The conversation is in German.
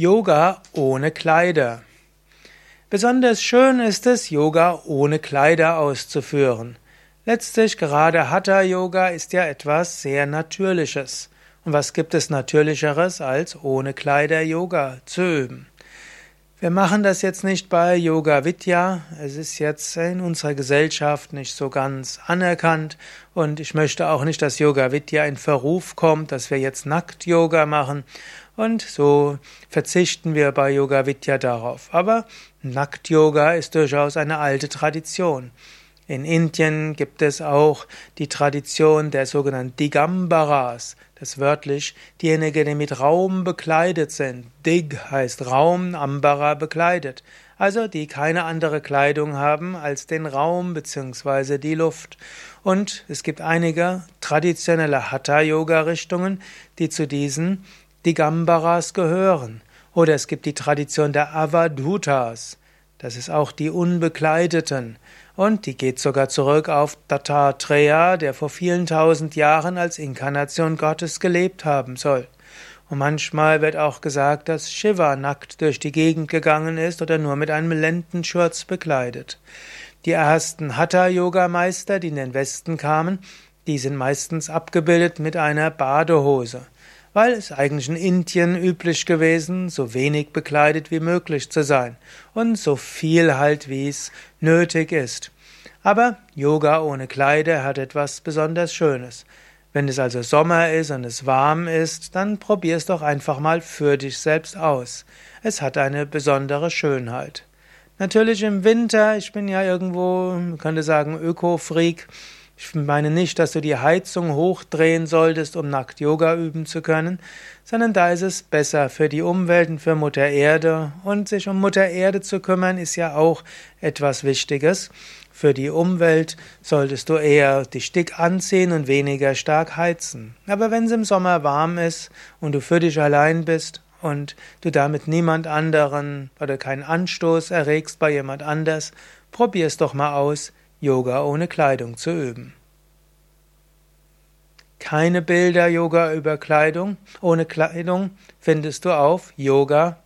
Yoga ohne Kleider. Besonders schön ist es, Yoga ohne Kleider auszuführen. Letztlich gerade Hatha Yoga ist ja etwas sehr Natürliches. Und was gibt es Natürlicheres, als ohne Kleider Yoga zu üben? Wir machen das jetzt nicht bei Yoga Vidya. Es ist jetzt in unserer Gesellschaft nicht so ganz anerkannt. Und ich möchte auch nicht, dass Yoga Vidya in Verruf kommt, dass wir jetzt Nackt Yoga machen. Und so verzichten wir bei Yoga Vidya darauf. Aber Nackt Yoga ist durchaus eine alte Tradition. In Indien gibt es auch die Tradition der sogenannten Digambaras, das wörtlich diejenigen, die mit Raum bekleidet sind. Dig heißt Raum, Ambara bekleidet. Also die keine andere Kleidung haben als den Raum bzw. die Luft. Und es gibt einige traditionelle Hatha-Yoga-Richtungen, die zu diesen Digambaras gehören. Oder es gibt die Tradition der Avadutas. Das ist auch die Unbekleideten. Und die geht sogar zurück auf Dattatreya, der vor vielen tausend Jahren als Inkarnation Gottes gelebt haben soll. Und manchmal wird auch gesagt, dass Shiva nackt durch die Gegend gegangen ist oder nur mit einem Lendenschurz bekleidet. Die ersten Hatha-Yoga-Meister, die in den Westen kamen, die sind meistens abgebildet mit einer Badehose weil es eigentlich in Indien üblich gewesen, so wenig bekleidet wie möglich zu sein und so viel halt, wie es nötig ist. Aber Yoga ohne Kleider hat etwas besonders Schönes. Wenn es also Sommer ist und es warm ist, dann probier es doch einfach mal für dich selbst aus. Es hat eine besondere Schönheit. Natürlich im Winter, ich bin ja irgendwo, man könnte sagen, Öko-Freak, ich meine nicht, dass du die Heizung hochdrehen solltest, um nackt Yoga üben zu können, sondern da ist es besser für die Umwelt und für Mutter Erde. Und sich um Mutter Erde zu kümmern, ist ja auch etwas Wichtiges. Für die Umwelt solltest du eher dich dick anziehen und weniger stark heizen. Aber wenn es im Sommer warm ist und du für dich allein bist und du damit niemand anderen oder keinen Anstoß erregst bei jemand anders, probier es doch mal aus, Yoga ohne Kleidung zu üben. Keine Bilder Yoga über Kleidung ohne Kleidung findest du auf yoga-vidya.de